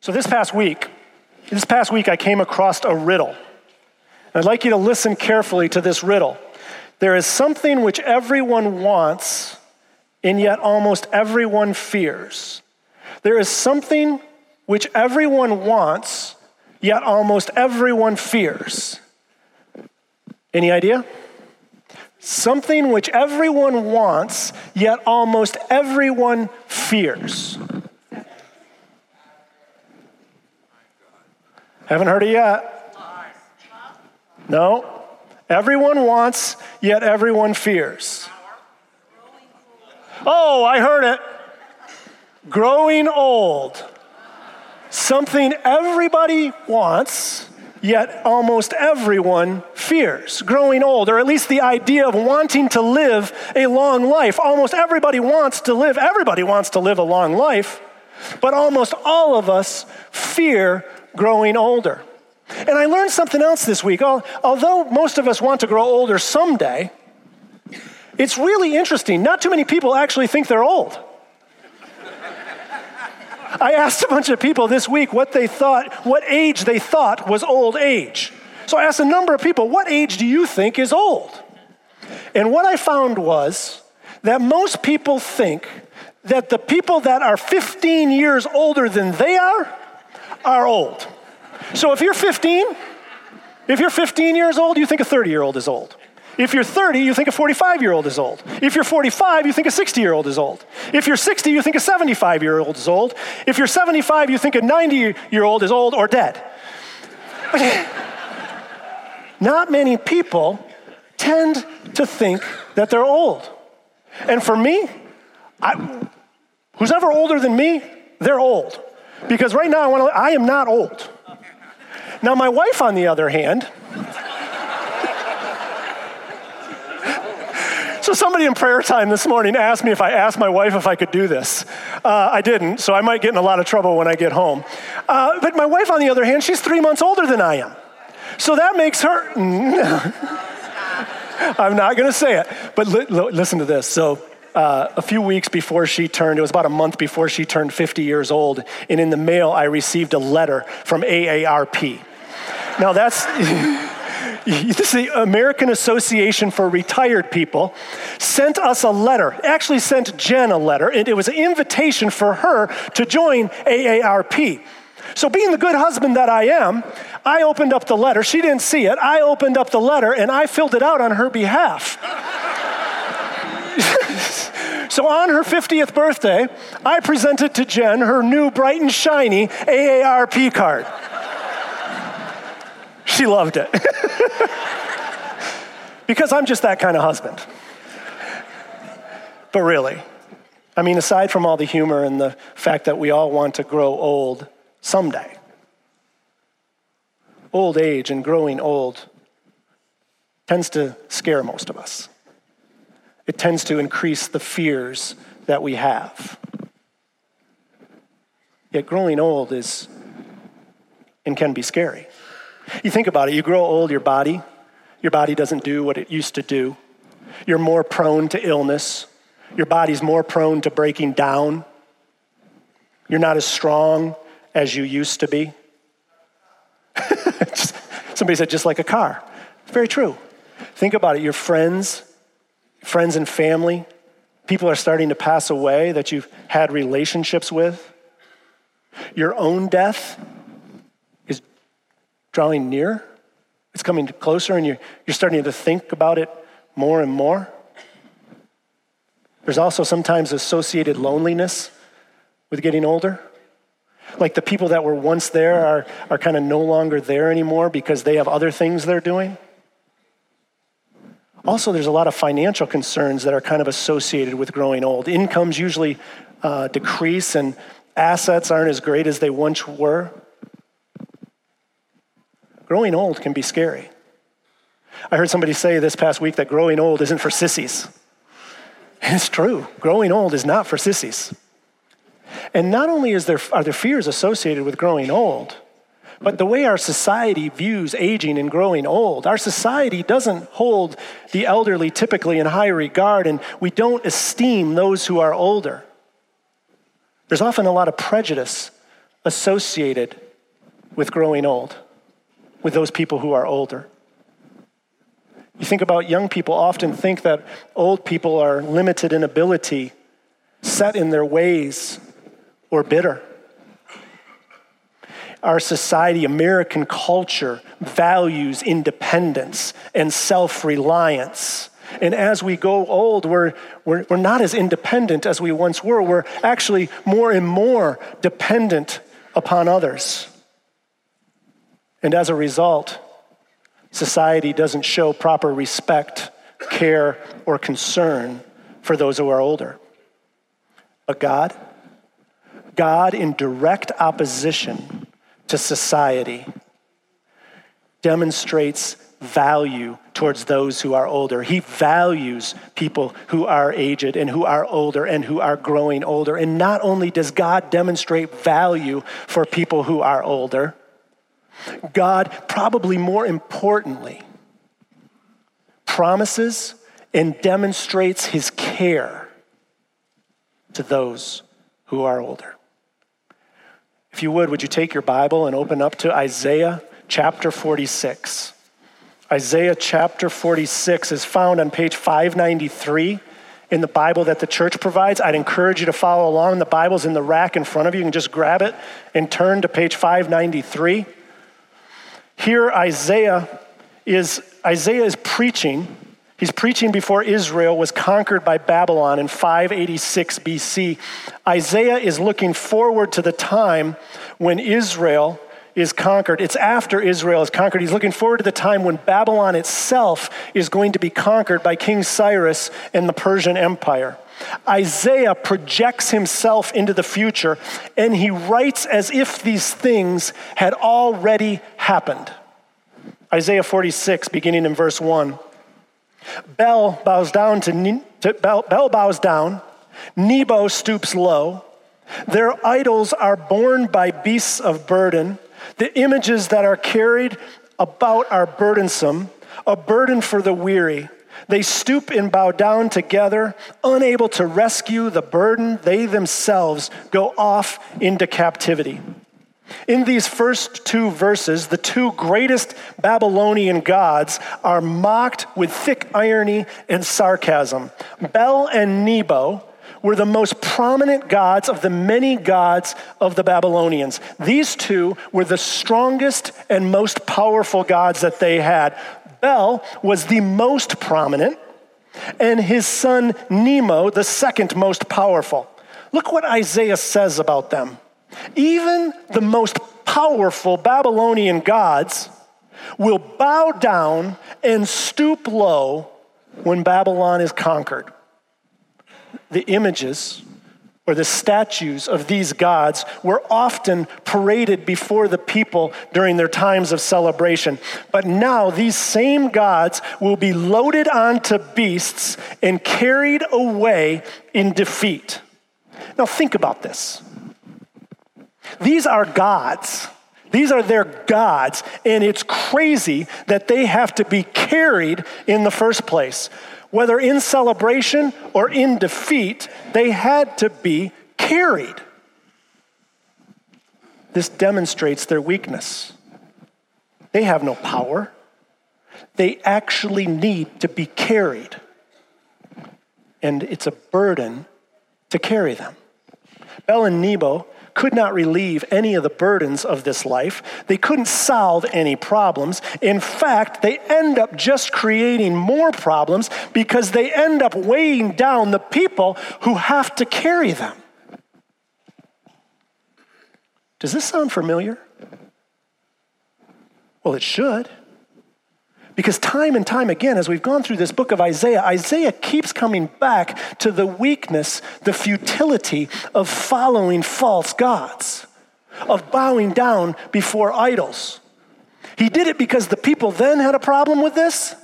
So this past week, this past week I came across a riddle. I'd like you to listen carefully to this riddle. There is something which everyone wants, and yet almost everyone fears. There is something which everyone wants, yet almost everyone fears. Any idea? Something which everyone wants, yet almost everyone fears. Haven't heard it yet? No. Everyone wants, yet everyone fears. Oh, I heard it. Growing old. Something everybody wants, yet almost everyone fears. Growing old, or at least the idea of wanting to live a long life. Almost everybody wants to live, everybody wants to live a long life, but almost all of us fear growing older. And I learned something else this week. Although most of us want to grow older someday, it's really interesting. Not too many people actually think they're old. I asked a bunch of people this week what they thought, what age they thought was old age. So I asked a number of people, what age do you think is old? And what I found was that most people think that the people that are 15 years older than they are are old. So if you're 15, if you're 15 years old, you think a 30 year old is old. If you're 30, you think a 45 year old is old. If you're 45, you think a 60 year old is old. If you're 60, you think a 75 year old is old. If you're 75, you think a 90 year old is old or dead. Not many people tend to think that they're old. And for me, I, who's ever older than me, they're old. Because right now, I, wanna, I am not old. Now, my wife, on the other hand, So, somebody in prayer time this morning asked me if I asked my wife if I could do this. Uh, I didn't, so I might get in a lot of trouble when I get home. Uh, but my wife, on the other hand, she's three months older than I am. So that makes her. I'm not going to say it, but li- li- listen to this. So, uh, a few weeks before she turned, it was about a month before she turned 50 years old, and in the mail, I received a letter from AARP. Now, that's. this is the American Association for Retired People, sent us a letter, actually sent Jen a letter, and it was an invitation for her to join AARP. So, being the good husband that I am, I opened up the letter. She didn't see it. I opened up the letter and I filled it out on her behalf. So, on her 50th birthday, I presented to Jen her new bright and shiny AARP card. She loved it. because I'm just that kind of husband. But really, I mean, aside from all the humor and the fact that we all want to grow old someday, old age and growing old tends to scare most of us. It tends to increase the fears that we have. Yet growing old is and can be scary. You think about it, you grow old, your body, your body doesn't do what it used to do. You're more prone to illness. Your body's more prone to breaking down. You're not as strong as you used to be. Somebody said, just like a car. Very true. Think about it. Your friends, friends and family, people are starting to pass away that you've had relationships with. Your own death is drawing near. It's coming closer, and you're, you're starting to think about it more and more. There's also sometimes associated loneliness with getting older. Like the people that were once there are, are kind of no longer there anymore because they have other things they're doing. Also, there's a lot of financial concerns that are kind of associated with growing old. Incomes usually uh, decrease, and assets aren't as great as they once were. Growing old can be scary. I heard somebody say this past week that growing old isn't for sissies. It's true. Growing old is not for sissies. And not only is there, are there fears associated with growing old, but the way our society views aging and growing old, our society doesn't hold the elderly typically in high regard, and we don't esteem those who are older. There's often a lot of prejudice associated with growing old, with those people who are older. You think about young people often think that old people are limited in ability, set in their ways, or bitter. Our society, American culture, values independence and self reliance. And as we go old, we're, we're, we're not as independent as we once were. We're actually more and more dependent upon others. And as a result, society doesn't show proper respect, care, or concern for those who are older. But God, God in direct opposition to society, demonstrates value towards those who are older. He values people who are aged and who are older and who are growing older. And not only does God demonstrate value for people who are older, God, probably more importantly, promises and demonstrates his care to those who are older. If you would, would you take your Bible and open up to Isaiah chapter 46? Isaiah chapter 46 is found on page 593 in the Bible that the church provides. I'd encourage you to follow along. The Bible's in the rack in front of you. You can just grab it and turn to page 593. Here Isaiah is Isaiah is preaching. He's preaching before Israel was conquered by Babylon in 586 BC. Isaiah is looking forward to the time when Israel is conquered. It's after Israel is conquered. He's looking forward to the time when Babylon itself is going to be conquered by King Cyrus and the Persian Empire. Isaiah projects himself into the future and he writes as if these things had already happened. Isaiah 46, beginning in verse 1. Bel bows down to, to Bel, Bel bows down, Nebo stoops low. Their idols are borne by beasts of burden. The images that are carried about are burdensome, a burden for the weary. They stoop and bow down together, unable to rescue the burden, they themselves go off into captivity. In these first two verses, the two greatest Babylonian gods are mocked with thick irony and sarcasm. Bel and Nebo were the most prominent gods of the many gods of the Babylonians. These two were the strongest and most powerful gods that they had. Bel was the most prominent, and his son Nebo, the second most powerful. Look what Isaiah says about them. Even the most powerful Babylonian gods will bow down and stoop low when Babylon is conquered. The images or the statues of these gods were often paraded before the people during their times of celebration. But now these same gods will be loaded onto beasts and carried away in defeat. Now, think about this. These are gods. These are their gods, and it's crazy that they have to be carried in the first place. Whether in celebration or in defeat, they had to be carried. This demonstrates their weakness. They have no power, they actually need to be carried. And it's a burden to carry them. Bel and Nebo could not relieve any of the burdens of this life. They couldn't solve any problems. In fact, they end up just creating more problems because they end up weighing down the people who have to carry them. Does this sound familiar? Well, it should. Because time and time again, as we've gone through this book of Isaiah, Isaiah keeps coming back to the weakness, the futility of following false gods, of bowing down before idols. He did it because the people then had a problem with this.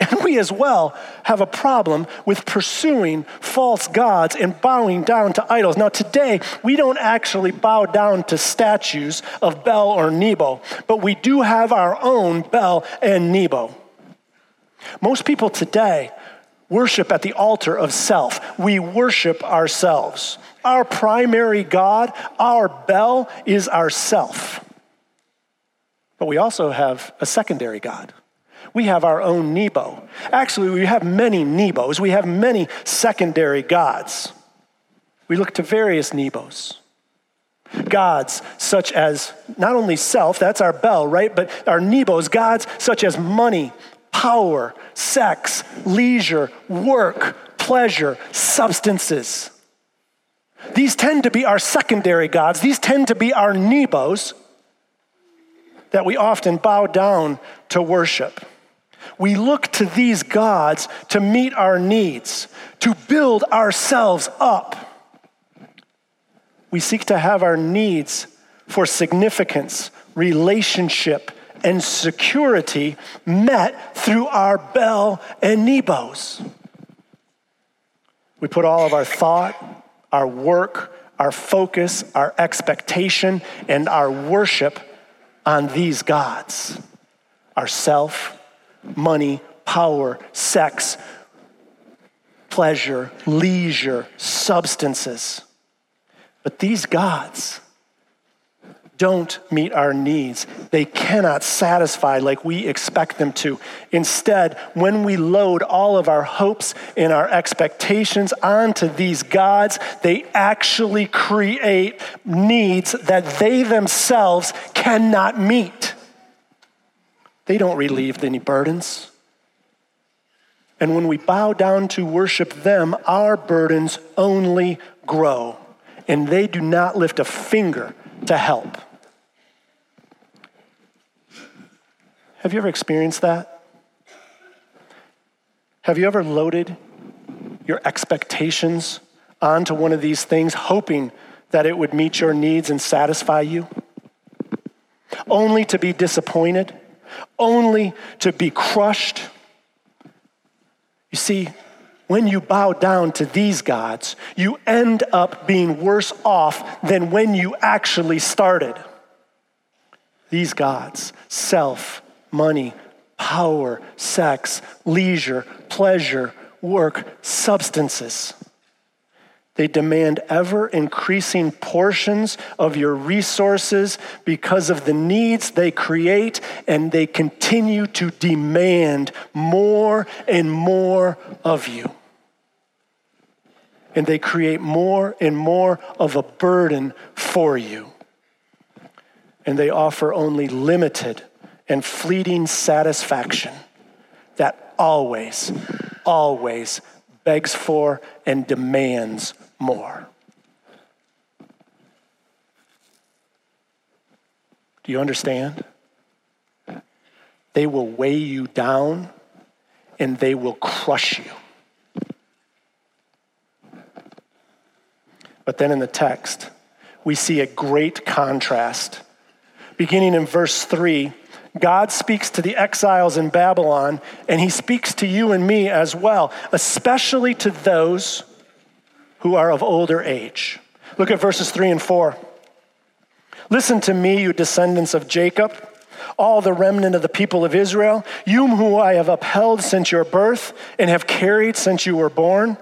And we as well have a problem with pursuing false gods and bowing down to idols. Now, today, we don't actually bow down to statues of Bel or Nebo, but we do have our own Bel and Nebo. Most people today worship at the altar of self. We worship ourselves. Our primary God, our Bel, is ourself. But we also have a secondary God. We have our own Nebo. Actually, we have many Nebos. We have many secondary gods. We look to various Nebos. Gods such as not only self, that's our Bel, right? But our Nebos, gods such as money, power, sex, leisure, work, pleasure, substances. These tend to be our secondary gods. These tend to be our Nebos that we often bow down to worship. We look to these gods to meet our needs, to build ourselves up. We seek to have our needs for significance, relationship, and security met through our Bel and Nebos. We put all of our thought, our work, our focus, our expectation, and our worship on these gods our self, money, power, sex, pleasure, leisure, substances. But these gods don't meet our needs. They cannot satisfy like we expect them to. Instead, when we load all of our hopes and our expectations onto these gods, they actually create needs that they themselves cannot meet. They don't relieve any burdens. And when we bow down to worship them, our burdens only grow, and they do not lift a finger to help. Have you ever experienced that? Have you ever loaded your expectations onto one of these things, hoping that it would meet your needs and satisfy you? Only to be disappointed, only to be crushed. You see, when you bow down to these gods, you end up being worse off than when you actually started. These gods, self, money, power, sex, leisure, pleasure, work, substances. They demand ever increasing portions of your resources because of the needs they create, and they continue to demand more and more of you. And they create more and more of a burden for you. And they offer only limited and fleeting satisfaction that always, always begs for and demands more. Do you understand? They will weigh you down and they will crush you. But then in the text, we see a great contrast. Beginning in verse 3, God speaks to the exiles in Babylon, and he speaks to you and me as well, especially to those who are of older age. Look at verses 3 and 4. Listen to me, you descendants of Jacob, all the remnant of the people of Israel, you whom I have upheld since your birth and have carried since you were born.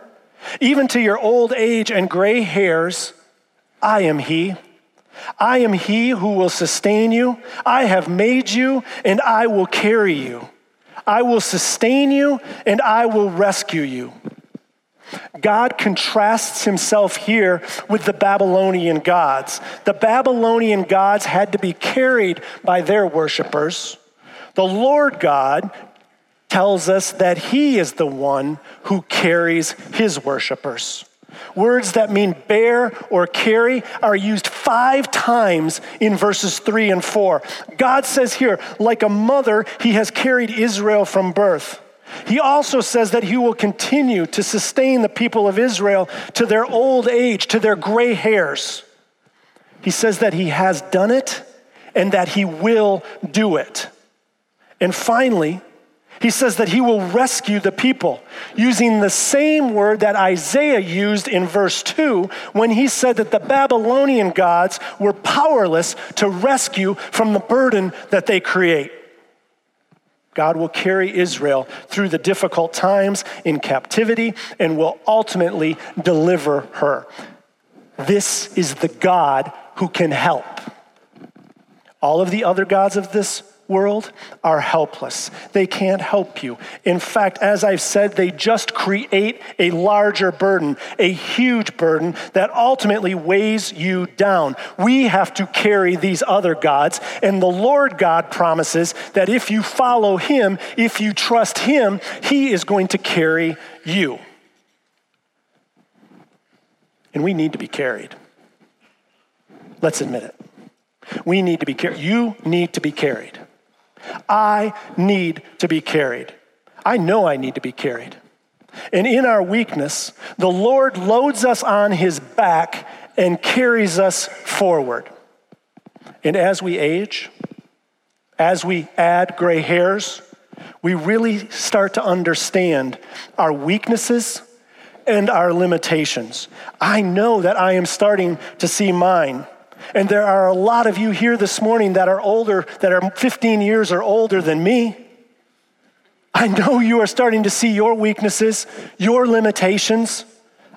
Even to your old age and gray hairs, I am he. I am he who will sustain you. I have made you, and I will carry you. I will sustain you, and I will rescue you. God contrasts himself here with the Babylonian gods. The Babylonian gods had to be carried by their worshipers. The Lord God tells us that he is the one who carries his worshipers. Words that mean bear or carry are used five times in verses three and four. God says here, like a mother, he has carried Israel from birth. He also says that he will continue to sustain the people of Israel to their old age, to their gray hairs. He says that he has done it and that he will do it. And finally, he says that he will rescue the people, using the same word that Isaiah used in verse 2 when he said that the Babylonian gods were powerless to rescue from the burden that they create. God will carry Israel through the difficult times in captivity and will ultimately deliver her. This is the God who can help. All of the other gods of this world are helpless. They can't help you. In fact, as I've said, they just create a larger burden, a huge burden that ultimately weighs you down. We have to carry these other gods, and the Lord God promises that if you follow Him, if you trust Him, He is going to carry you. And we need to be carried. Let's admit it. We need to be carried. You need to be carried. I need to be carried. I know I need to be carried. And in our weakness, the Lord loads us on his back and carries us forward. And as we age, as we add gray hairs, we really start to understand our weaknesses and our limitations. I know that I am starting to see mine. And there are a lot of you here this morning that are older, that are 15 years or older than me. I know you are starting to see your weaknesses, your limitations.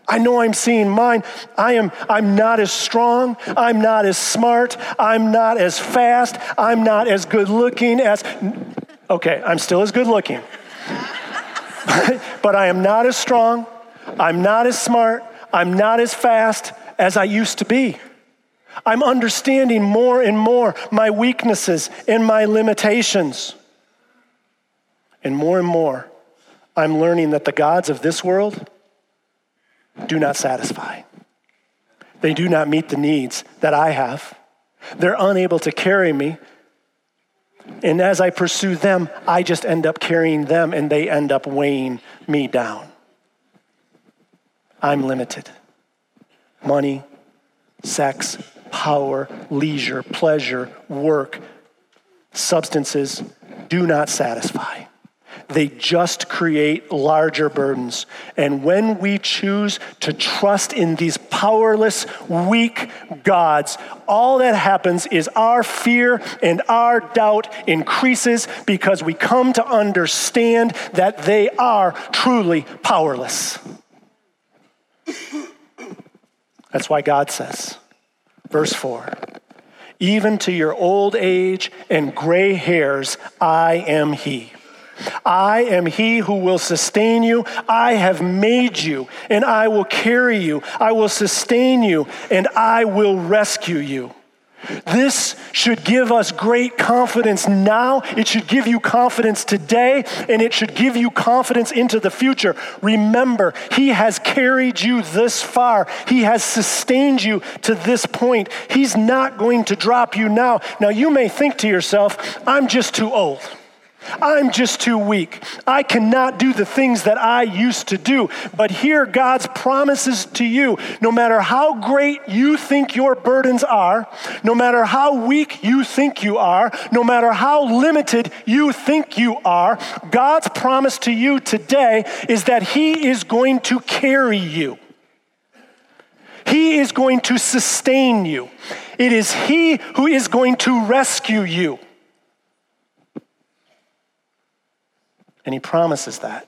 I know I'm seeing mine. I am I'm not as strong, I'm not as smart, I'm not as fast, I'm not as good looking as Okay, I'm still as good looking. but I am not as strong, I'm not as smart, I'm not as fast as I used to be. I'm understanding more and more my weaknesses and my limitations. And more and more, I'm learning that the gods of this world do not satisfy. They do not meet the needs that I have. They're unable to carry me. And as I pursue them, I just end up carrying them and they end up weighing me down. I'm limited. Money, sex, power, leisure, pleasure, work, substances do not satisfy. They just create larger burdens. And when we choose to trust in these powerless, weak gods, all that happens is our fear and our doubt increases because we come to understand that they are truly powerless. That's why God says, Verse 4 Even to your old age and gray hairs, I am He. I am He who will sustain you. I have made you, and I will carry you. I will sustain you, and I will rescue you. This should give us great confidence now. It should give you confidence today, and it should give you confidence into the future. Remember, He has carried you this far, He has sustained you to this point. He's not going to drop you now. Now, you may think to yourself, I'm just too old. I'm just too weak. I cannot do the things that I used to do. But here, God's promises to you no matter how great you think your burdens are, no matter how weak you think you are, no matter how limited you think you are, God's promise to you today is that He is going to carry you. He is going to sustain you. It is He who is going to rescue you. And he promises that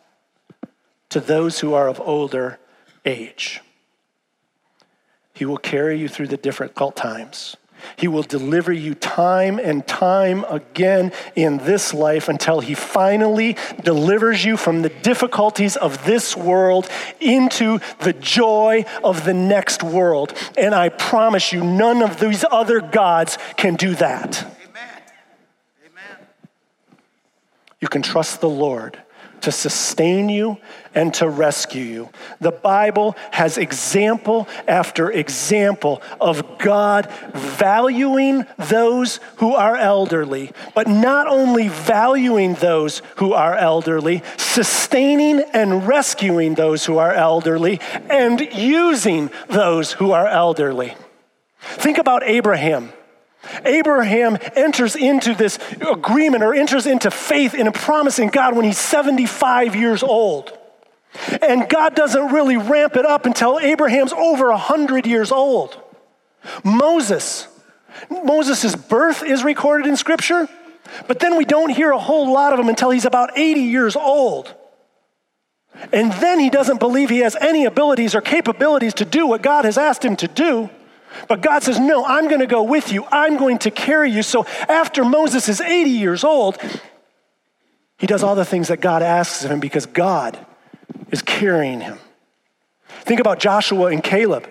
to those who are of older age. He will carry you through the difficult times. He will deliver you time and time again in this life until he finally delivers you from the difficulties of this world into the joy of the next world. And I promise you, none of these other gods can do that. You can trust the Lord to sustain you and to rescue you. The Bible has example after example of God valuing those who are elderly, but not only valuing those who are elderly, sustaining and rescuing those who are elderly, and using those who are elderly. Think about Abraham. Abraham enters into this agreement or enters into faith in a promise in God when he's 75 years old. And God doesn't really ramp it up until Abraham's over 100 years old. Moses, Moses' birth is recorded in Scripture, But then we don't hear a whole lot of him until he's about 80 years old. And then he doesn't believe he has any abilities or capabilities to do what God has asked him to do. But God says, No, I'm going to go with you. I'm going to carry you. So after Moses is 80 years old, he does all the things that God asks of him because God is carrying him. Think about Joshua and Caleb.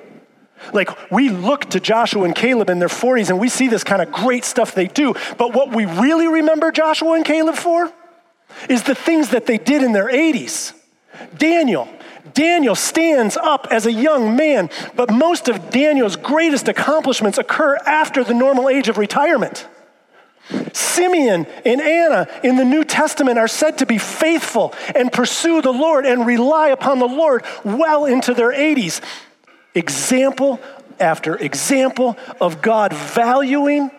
Like, we look to Joshua and Caleb in their 40s and we see this kind of great stuff they do. But what we really remember Joshua and Caleb for is the things that they did in their 80s. Daniel. Daniel stands up as a young man, but most of Daniel's greatest accomplishments occur after the normal age of retirement. Simeon and Anna in the New Testament are said to be faithful and pursue the Lord and rely upon the Lord well into their 80s. Example after example of God valuing,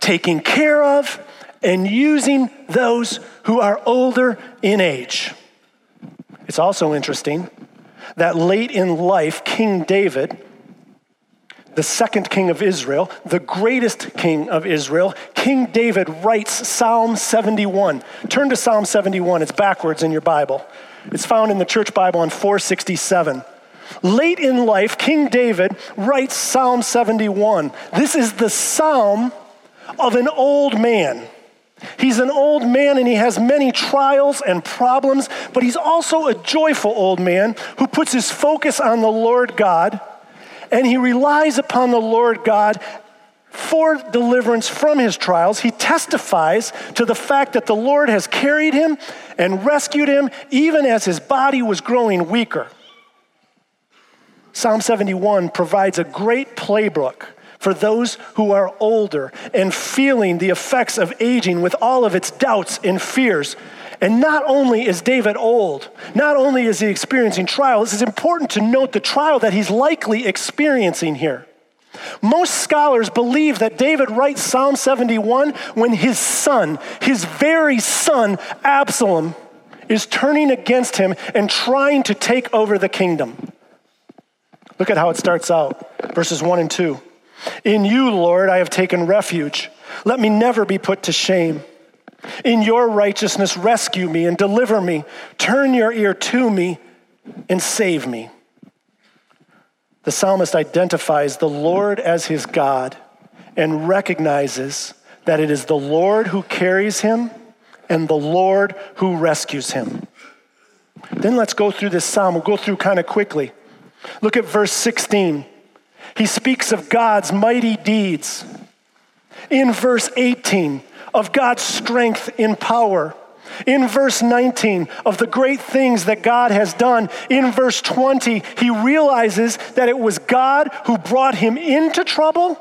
taking care of, and using those who are older in age. It's also interesting that late in life, King David, the second king of Israel, the greatest king of Israel, King David writes Psalm 71. Turn to Psalm 71, it's backwards in your Bible. It's found in the church Bible on 467. Late in life, King David writes Psalm 71. This is the psalm of an old man. He's an old man and he has many trials and problems, but he's also a joyful old man who puts his focus on the Lord God and he relies upon the Lord God for deliverance from his trials. He testifies to the fact that the Lord has carried him and rescued him even as his body was growing weaker. Psalm 71 provides a great playbook for those who are older and feeling the effects of aging with all of its doubts and fears. And not only is David old, not only is he experiencing trials, it's important to note the trial that he's likely experiencing here. Most scholars believe that David writes Psalm 71 when his son, his very son, Absalom, is turning against him and trying to take over the kingdom. Look at how it starts out verses 1 and 2. In you, Lord, I have taken refuge. Let me never be put to shame. In your righteousness, rescue me and deliver me. Turn your ear to me and save me. The psalmist identifies the Lord as his God and recognizes that it is the Lord who carries him and the Lord who rescues him. Then let's go through this psalm. We'll go through kind of quickly. Look at verse 16. He speaks of God's mighty deeds. In verse 18, of God's strength in power. In verse 19, of the great things that God has done. In verse 20, he realizes that it was God who brought him into trouble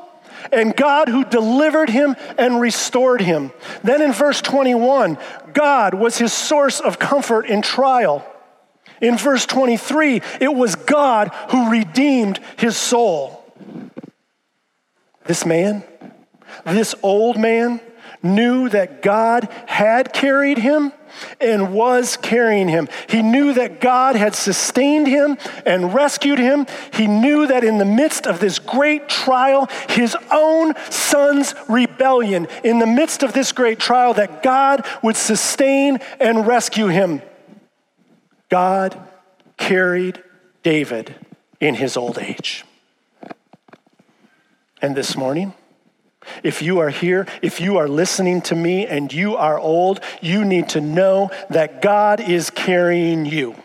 and God who delivered him and restored him. Then in verse 21, God was his source of comfort in trial. In verse 23, it was God who redeemed his soul. This man, this old man, knew that God had carried him and was carrying him. He knew that God had sustained him and rescued him. He knew that in the midst of this great trial, his own son's rebellion, in the midst of this great trial, that God would sustain and rescue him. God carried David in his old age. And this morning, if you are here, if you are listening to me and you are old, you need to know that God is carrying you.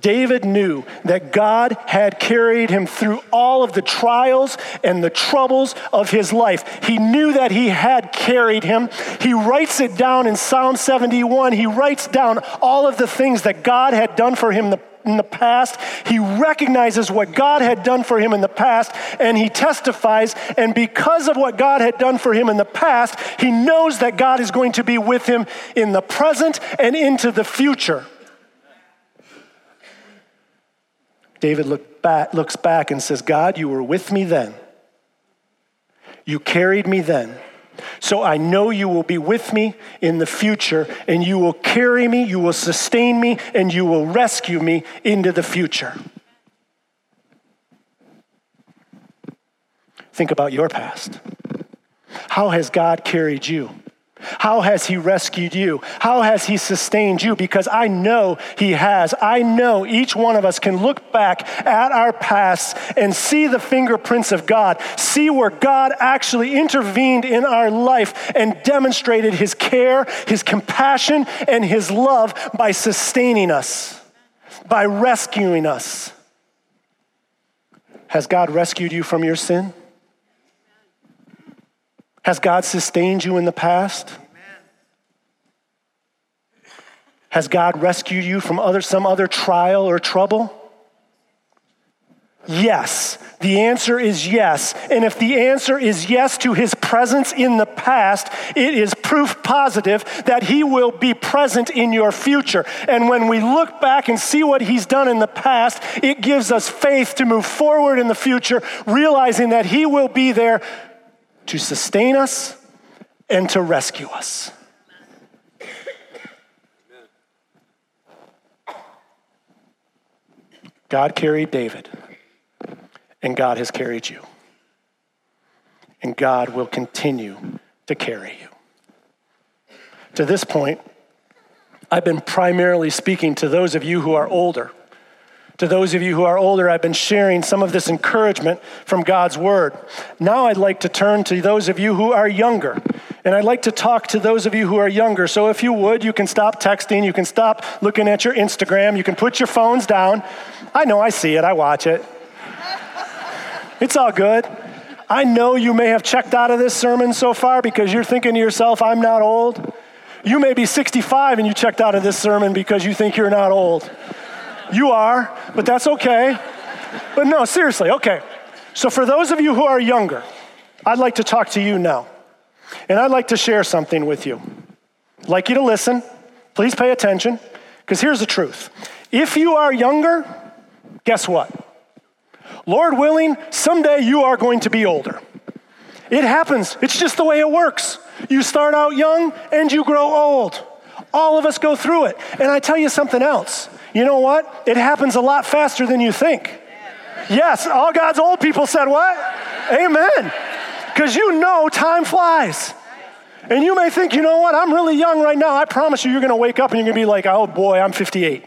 David knew that God had carried him through all of the trials and the troubles of his life. He knew that he had carried him. He writes it down in Psalm 71. He writes down all of the things that God had done for him the in the past. He recognizes what God had done for him in the past and he testifies. And because of what God had done for him in the past, he knows that God is going to be with him in the present and into the future. David look back, looks back and says, God, you were with me then. You carried me then. So I know you will be with me in the future, and you will carry me, you will sustain me, and you will rescue me into the future. Think about your past. How has God carried you? How has He rescued you? How has He sustained you? Because I know He has. I know each one of us can look back at our past and see the fingerprints of God, see where God actually intervened in our life and demonstrated His care, His compassion, and His love by sustaining us, by rescuing us. Has God rescued you from your sin? Has God sustained you in the past? Has God rescued you from other, some other trial or trouble? Yes. The answer is yes. And if the answer is yes to his presence in the past, it is proof positive that he will be present in your future. And when we look back and see what he's done in the past, it gives us faith to move forward in the future, realizing that he will be there to sustain us and to rescue us. God carried David, and God has carried you. And God will continue to carry you. To this point, I've been primarily speaking to those of you who are older to those of you who are older, I've been sharing some of this encouragement from God's Word. Now I'd like to turn to those of you who are younger. And I'd like to talk to those of you who are younger. So if you would, you can stop texting, you can stop looking at your Instagram, you can put your phones down. I know I see it, I watch it. It's all good. I know you may have checked out of this sermon so far because you're thinking to yourself, I'm not old. You may be 65 and you checked out of this sermon because you think you're not old. You are, but that's okay. But no, seriously, okay. So for those of you who are younger, I'd like to talk to you now. And I'd like to share something with you. I'd like you to listen. Please pay attention, because here's the truth. If you are younger, guess what? Lord willing, someday you are going to be older. It happens. It's just the way it works. You start out young and you grow old. All of us go through it. And I tell you something else. You know what? It happens a lot faster than you think. Yes, all God's old people said what? Amen. Because you know time flies. And you may think, you know what? I'm really young right now. I promise you, you're going to wake up and you're going to be like, oh boy, I'm 58.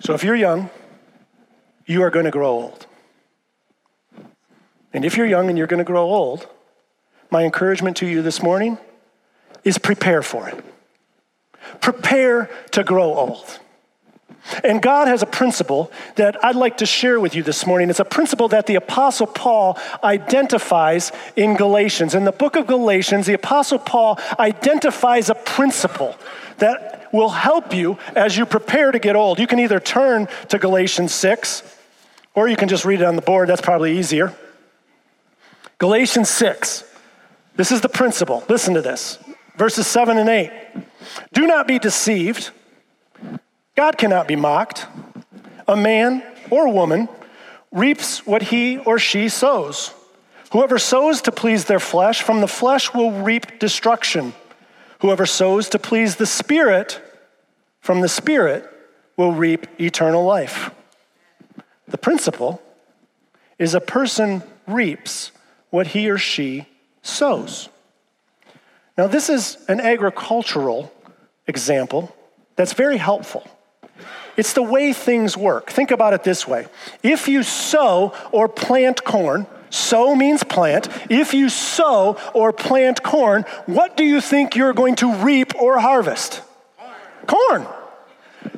So if you're young, you are going to grow old. And if you're young and you're going to grow old, my encouragement to you this morning is prepare for it. Prepare to grow old. And God has a principle that I'd like to share with you this morning. It's a principle that the Apostle Paul identifies in Galatians. In the book of Galatians, the Apostle Paul identifies a principle that will help you as you prepare to get old. You can either turn to Galatians 6, or you can just read it on the board. That's probably easier. Galatians 6. This is the principle. Listen to this verses 7 and 8. Do not be deceived. God cannot be mocked. A man or woman reaps what he or she sows. Whoever sows to please their flesh, from the flesh will reap destruction. Whoever sows to please the Spirit, from the Spirit will reap eternal life. The principle is a person reaps what he or she sows. Now, this is an agricultural example that's very helpful. It's the way things work. Think about it this way if you sow or plant corn, sow means plant. If you sow or plant corn, what do you think you're going to reap or harvest? Corn.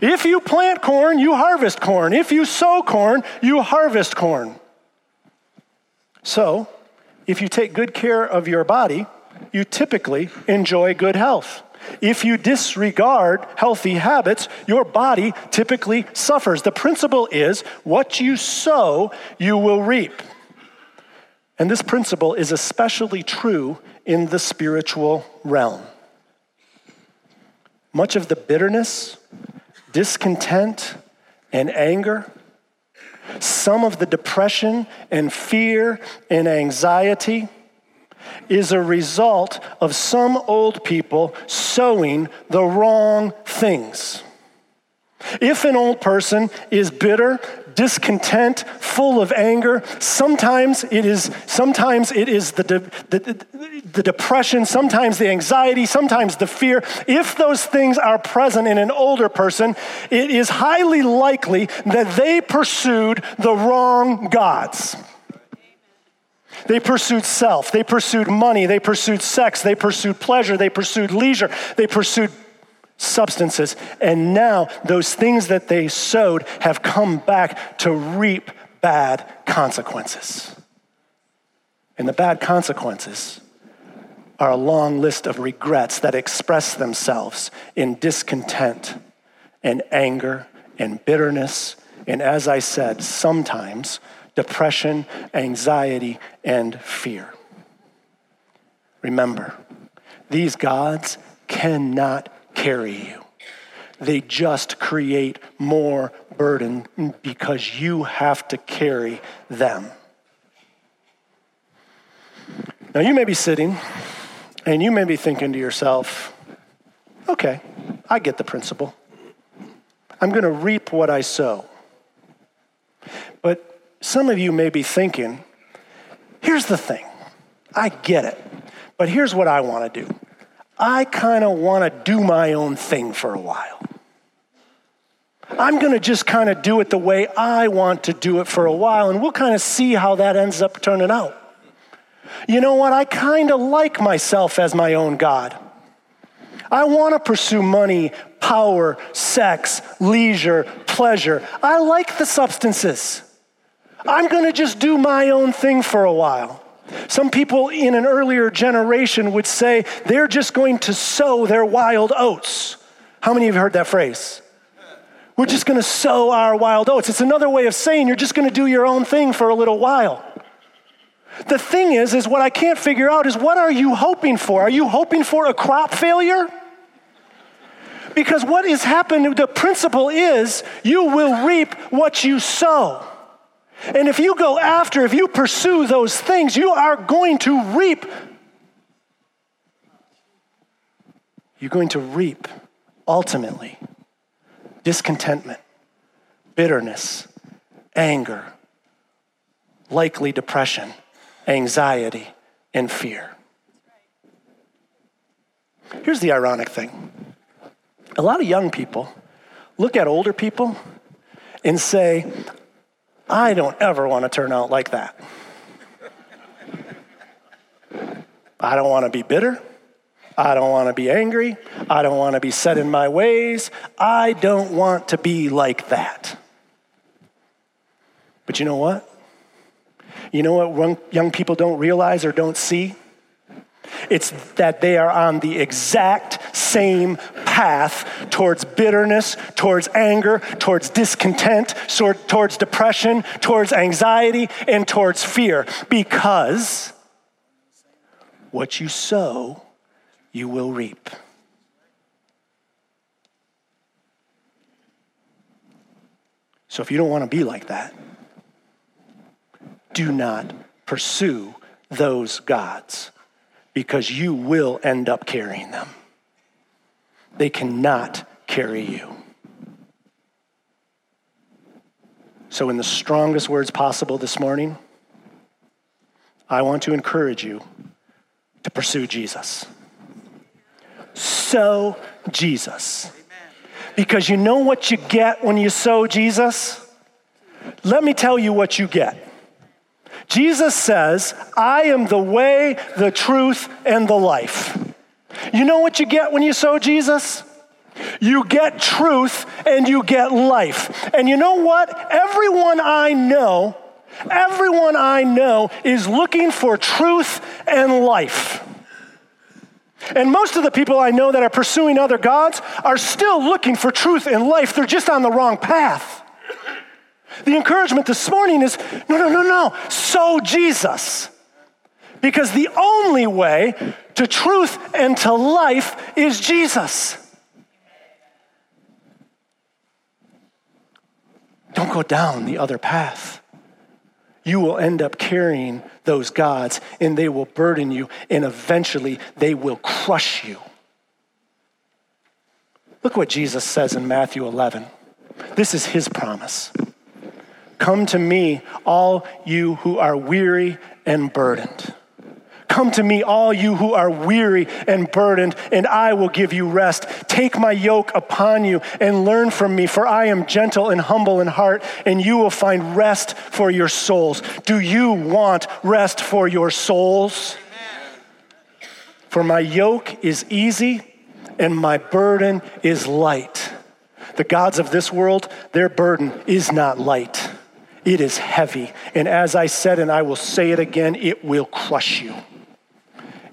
If you plant corn, you harvest corn. If you sow corn, you harvest corn. So, if you take good care of your body, you typically enjoy good health. If you disregard healthy habits, your body typically suffers. The principle is what you sow, you will reap. And this principle is especially true in the spiritual realm. Much of the bitterness, discontent, and anger, some of the depression and fear and anxiety, is a result of some old people sowing the wrong things. If an old person is bitter, discontent, full of anger. Sometimes it is, sometimes it is the, de, the, the depression, sometimes the anxiety, sometimes the fear. If those things are present in an older person, it is highly likely that they pursued the wrong gods. They pursued self. They pursued money. They pursued sex. They pursued pleasure. They pursued leisure. They pursued substances. And now those things that they sowed have come back to reap bad consequences. And the bad consequences are a long list of regrets that express themselves in discontent and anger and bitterness. And as I said, sometimes depression, anxiety, and fear. Remember, these gods cannot carry you. They just create more burden because you have to carry them. Now, you may be sitting and you may be thinking to yourself, okay, I get the principle. I'm going to reap what I sow. But some of you may be thinking, here's the thing I get it, but here's what I want to do I kind of want to do my own thing for a while. I'm going to just kind of do it the way I want to do it for a while, and we'll kind of see how that ends up turning out. You know what? I kind of like myself as my own God. I want to pursue money, power, sex, leisure, pleasure. I like the substances. I'm going to just do my own thing for a while. Some people in an earlier generation would say they're just going to sow their wild oats. How many of you heard that phrase? We're just going to sow our wild oats. It's another way of saying you're just going to do your own thing for a little while. The thing is is what I can't figure out is what are you hoping for? Are you hoping for a crop failure? Because what has happened the principle is you will reap what you sow. And if you go after, if you pursue those things, you are going to reap. You're going to reap ultimately discontentment, bitterness, anger, likely depression, anxiety, and fear. Here's the ironic thing a lot of young people look at older people and say, I don't ever want to turn out like that. I don't want to be bitter. I don't want to be angry. I don't want to be set in my ways. I don't want to be like that. But you know what? You know what young people don't realize or don't see? It's that they are on the exact same path towards bitterness, towards anger, towards discontent, towards depression, towards anxiety, and towards fear. Because what you sow, you will reap. So if you don't want to be like that, do not pursue those gods because you will end up carrying them. They cannot carry you. So, in the strongest words possible this morning, I want to encourage you to pursue Jesus. Sow Jesus. Because you know what you get when you sow Jesus? Let me tell you what you get. Jesus says, I am the way, the truth, and the life. You know what you get when you sow Jesus? You get truth and you get life. And you know what? Everyone I know, everyone I know is looking for truth and life. And most of the people I know that are pursuing other gods are still looking for truth and life. They're just on the wrong path. The encouragement this morning is no, no, no, no. Sow Jesus. Because the only way to truth and to life is Jesus. Don't go down the other path. You will end up carrying those gods and they will burden you and eventually they will crush you. Look what Jesus says in Matthew 11. This is his promise. Come to me, all you who are weary and burdened. Come to me, all you who are weary and burdened, and I will give you rest. Take my yoke upon you and learn from me, for I am gentle and humble in heart, and you will find rest for your souls. Do you want rest for your souls? For my yoke is easy and my burden is light. The gods of this world, their burden is not light. It is heavy. And as I said, and I will say it again, it will crush you.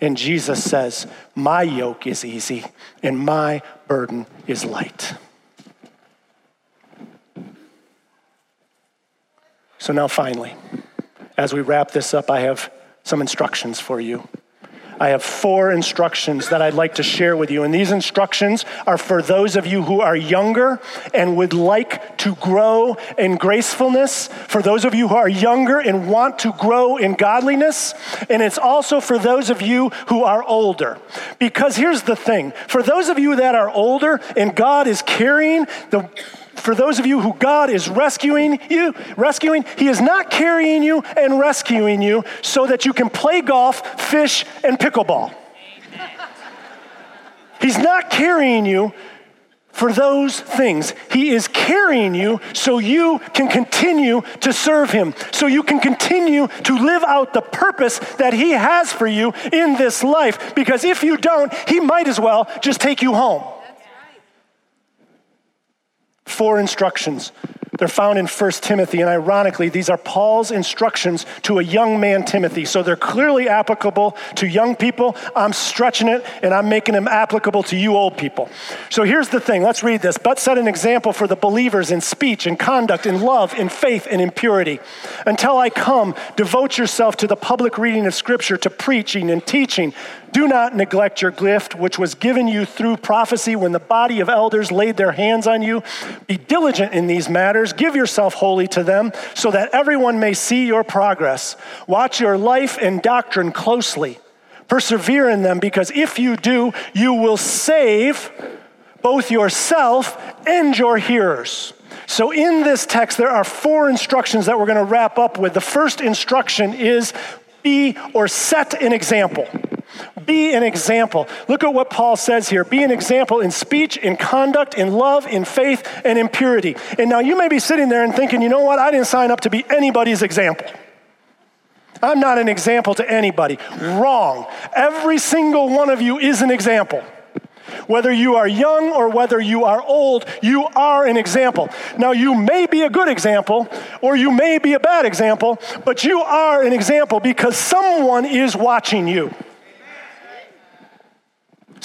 And Jesus says, My yoke is easy and my burden is light. So now, finally, as we wrap this up, I have some instructions for you. I have four instructions that I'd like to share with you. And these instructions are for those of you who are younger and would like to grow in gracefulness, for those of you who are younger and want to grow in godliness. And it's also for those of you who are older. Because here's the thing for those of you that are older and God is carrying the for those of you who God is rescuing you, rescuing, He is not carrying you and rescuing you so that you can play golf, fish, and pickleball. He's not carrying you for those things. He is carrying you so you can continue to serve Him, so you can continue to live out the purpose that He has for you in this life. Because if you don't, He might as well just take you home four instructions. They're found in 1 Timothy, and ironically, these are Paul's instructions to a young man, Timothy. So they're clearly applicable to young people. I'm stretching it, and I'm making them applicable to you old people. So here's the thing let's read this. But set an example for the believers in speech, in conduct, in love, in faith, and in purity. Until I come, devote yourself to the public reading of Scripture, to preaching and teaching. Do not neglect your gift, which was given you through prophecy when the body of elders laid their hands on you. Be diligent in these matters. Give yourself wholly to them, so that everyone may see your progress. Watch your life and doctrine closely. Persevere in them, because if you do, you will save both yourself and your hearers. So, in this text, there are four instructions that we're going to wrap up with. The first instruction is be or set an example. Be an example. Look at what Paul says here. Be an example in speech, in conduct, in love, in faith, and in purity. And now you may be sitting there and thinking, you know what? I didn't sign up to be anybody's example. I'm not an example to anybody. Wrong. Every single one of you is an example. Whether you are young or whether you are old, you are an example. Now, you may be a good example or you may be a bad example, but you are an example because someone is watching you.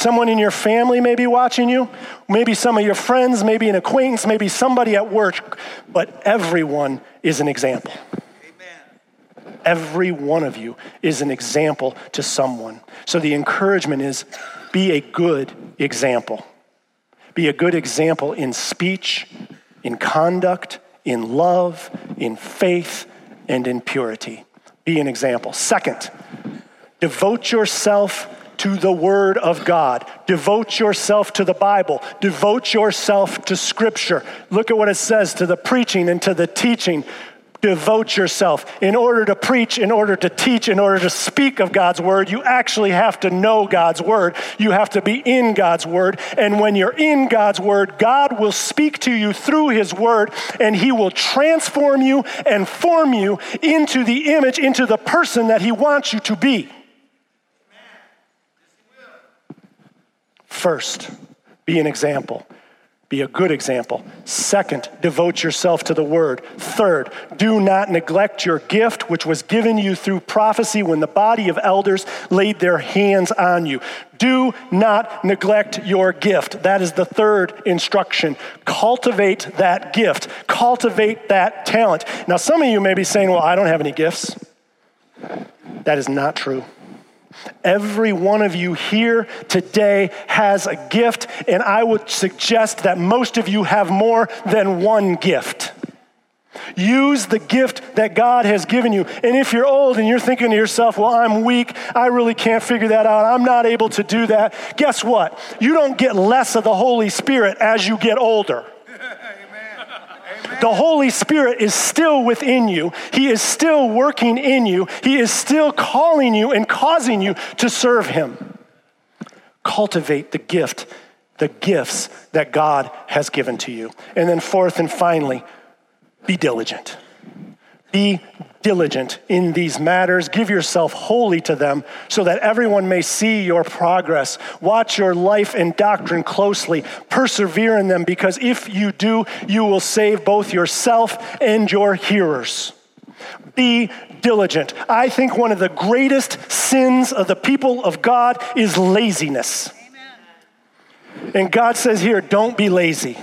Someone in your family may be watching you, maybe some of your friends, maybe an acquaintance, maybe somebody at work, but everyone is an example. Amen. Every one of you is an example to someone. So the encouragement is be a good example. Be a good example in speech, in conduct, in love, in faith, and in purity. Be an example. Second, devote yourself to the Word of God. Devote yourself to the Bible. Devote yourself to Scripture. Look at what it says to the preaching and to the teaching. Devote yourself. In order to preach, in order to teach, in order to speak of God's Word, you actually have to know God's Word. You have to be in God's Word. And when you're in God's Word, God will speak to you through His Word, and He will transform you and form you into the image, into the person that He wants you to be. First, be an example. Be a good example. Second, devote yourself to the word. Third, do not neglect your gift, which was given you through prophecy when the body of elders laid their hands on you. Do not neglect your gift. That is the third instruction. Cultivate that gift, cultivate that talent. Now, some of you may be saying, Well, I don't have any gifts. That is not true. Every one of you here today has a gift, and I would suggest that most of you have more than one gift. Use the gift that God has given you. And if you're old and you're thinking to yourself, well, I'm weak, I really can't figure that out, I'm not able to do that, guess what? You don't get less of the Holy Spirit as you get older. The Holy Spirit is still within you. He is still working in you. He is still calling you and causing you to serve Him. Cultivate the gift, the gifts that God has given to you. And then, fourth and finally, be diligent. Be diligent in these matters. Give yourself wholly to them so that everyone may see your progress. Watch your life and doctrine closely. Persevere in them because if you do, you will save both yourself and your hearers. Be diligent. I think one of the greatest sins of the people of God is laziness. Amen. And God says here, don't be lazy.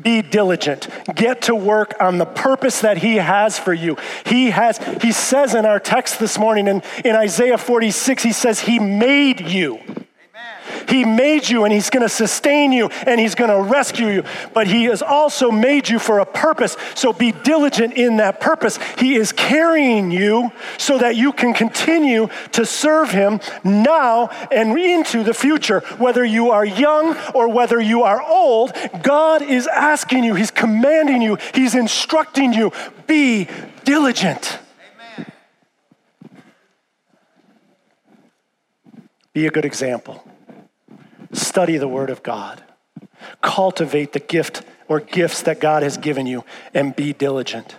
Be diligent. Get to work on the purpose that he has for you. He has, he says in our text this morning in, in Isaiah 46, he says, He made you. He made you and He's going to sustain you and He's going to rescue you. But He has also made you for a purpose. So be diligent in that purpose. He is carrying you so that you can continue to serve Him now and into the future. Whether you are young or whether you are old, God is asking you, He's commanding you, He's instructing you be diligent. Be a good example. Study the Word of God. Cultivate the gift or gifts that God has given you and be diligent.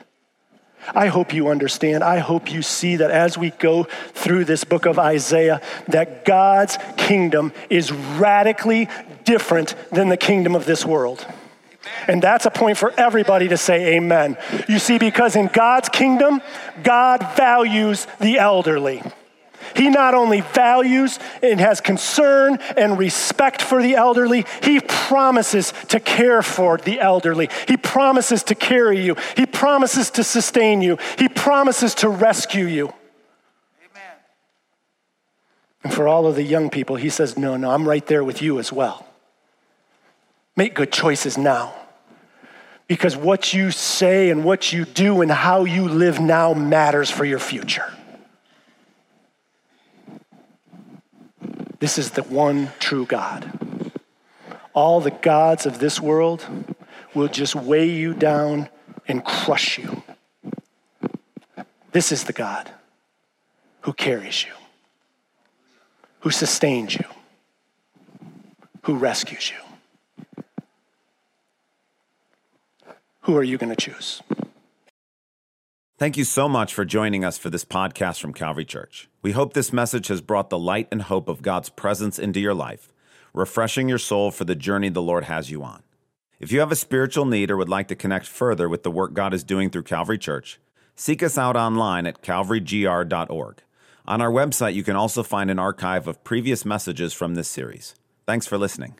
I hope you understand. I hope you see that as we go through this book of Isaiah, that God's kingdom is radically different than the kingdom of this world. And that's a point for everybody to say amen. You see, because in God's kingdom, God values the elderly. He not only values and has concern and respect for the elderly, he promises to care for the elderly. He promises to carry you. He promises to sustain you. He promises to rescue you. Amen. And for all of the young people, he says, No, no, I'm right there with you as well. Make good choices now. Because what you say and what you do and how you live now matters for your future. This is the one true God. All the gods of this world will just weigh you down and crush you. This is the God who carries you, who sustains you, who rescues you. Who are you going to choose? Thank you so much for joining us for this podcast from Calvary Church. We hope this message has brought the light and hope of God's presence into your life, refreshing your soul for the journey the Lord has you on. If you have a spiritual need or would like to connect further with the work God is doing through Calvary Church, seek us out online at calvarygr.org. On our website, you can also find an archive of previous messages from this series. Thanks for listening.